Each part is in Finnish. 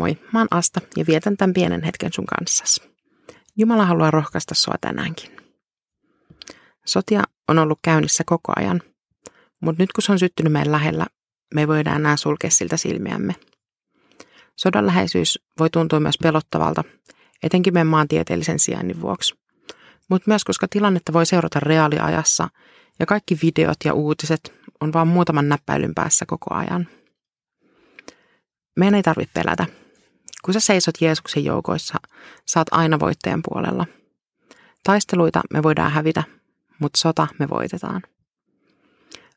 Moi, mä oon Asta ja vietän tämän pienen hetken sun kanssas. Jumala haluaa rohkaista sua tänäänkin. Sotia on ollut käynnissä koko ajan, mutta nyt kun se on syttynyt meidän lähellä, me ei voida enää sulkea siltä silmiämme. Sodan läheisyys voi tuntua myös pelottavalta, etenkin meidän maantieteellisen sijainnin vuoksi. Mutta myös koska tilannetta voi seurata reaaliajassa ja kaikki videot ja uutiset on vain muutaman näppäilyn päässä koko ajan. Meidän ei tarvitse pelätä. Kun sä seisot Jeesuksen joukoissa, saat aina voittajan puolella. Taisteluita me voidaan hävitä, mutta sota me voitetaan.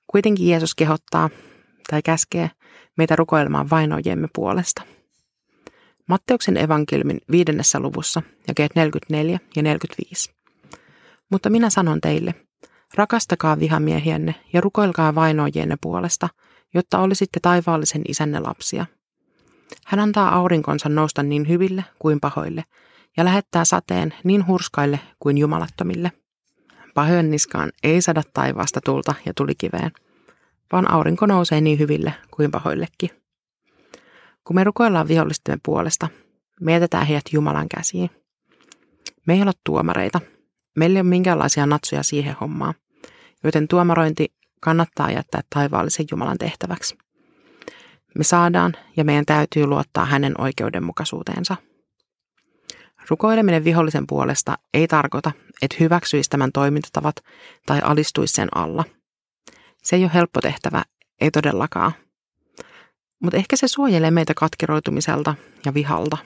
Kuitenkin Jeesus kehottaa tai käskee meitä rukoilemaan vainojemme puolesta. Matteuksen evankeliumin viidennessä luvussa, jakeet 44 ja 45. Mutta minä sanon teille, rakastakaa vihamiehienne ja rukoilkaa vainojienne puolesta, jotta olisitte taivaallisen isänne lapsia. Hän antaa aurinkonsa nousta niin hyville kuin pahoille ja lähettää sateen niin hurskaille kuin jumalattomille. Pahojen niskaan ei sada taivaasta tulta ja tulikiveen, vaan aurinko nousee niin hyville kuin pahoillekin. Kun me rukoillaan vihollistemme puolesta, mietitään heidät Jumalan käsiin. Me ei ole tuomareita. Meillä ei ole minkäänlaisia natsuja siihen hommaan, joten tuomarointi kannattaa jättää taivaallisen Jumalan tehtäväksi. Me saadaan ja meidän täytyy luottaa hänen oikeudenmukaisuuteensa. Rukoileminen vihollisen puolesta ei tarkoita, että hyväksyisi tämän toimintatavat tai alistuisi sen alla. Se ei ole helppo tehtävä, ei todellakaan. Mutta ehkä se suojelee meitä katkeroitumiselta ja vihalta.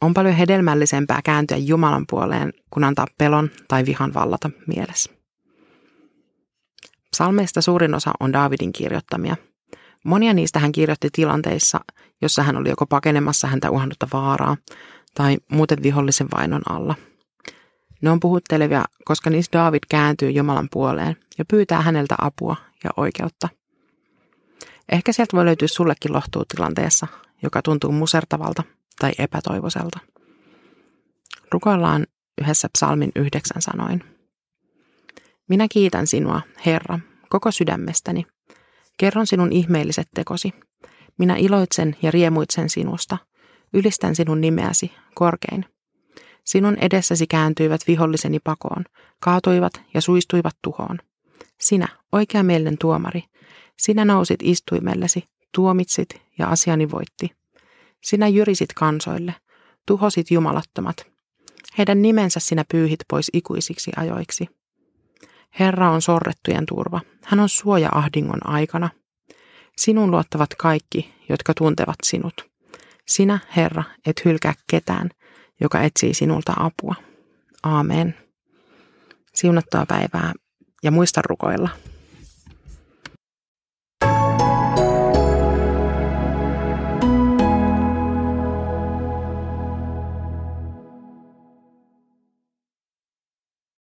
On paljon hedelmällisempää kääntyä Jumalan puoleen, kun antaa pelon tai vihan vallata mielessä. Psalmeista suurin osa on Daavidin kirjoittamia. Monia niistä hän kirjoitti tilanteissa, jossa hän oli joko pakenemassa häntä uhannutta vaaraa tai muuten vihollisen vainon alla. Ne on puhuttelevia, koska niissä David kääntyy Jumalan puoleen ja pyytää häneltä apua ja oikeutta. Ehkä sieltä voi löytyä sullekin lohtuu tilanteessa, joka tuntuu musertavalta tai epätoivoiselta. Rukoillaan yhdessä psalmin yhdeksän sanoin. Minä kiitän sinua, Herra, koko sydämestäni. Kerron sinun ihmeelliset tekosi. Minä iloitsen ja riemuitsen sinusta. Ylistän sinun nimeäsi, korkein. Sinun edessäsi kääntyivät viholliseni pakoon, kaatuivat ja suistuivat tuhoon. Sinä, oikeamielinen tuomari, sinä nousit istuimellesi, tuomitsit ja asiani voitti. Sinä jyrisit kansoille, tuhosit jumalattomat. Heidän nimensä sinä pyyhit pois ikuisiksi ajoiksi. Herra on sorrettujen turva. Hän on suoja ahdingon aikana. Sinun luottavat kaikki, jotka tuntevat sinut. Sinä, Herra, et hylkää ketään, joka etsii sinulta apua. Aamen. Siunattua päivää ja muista rukoilla.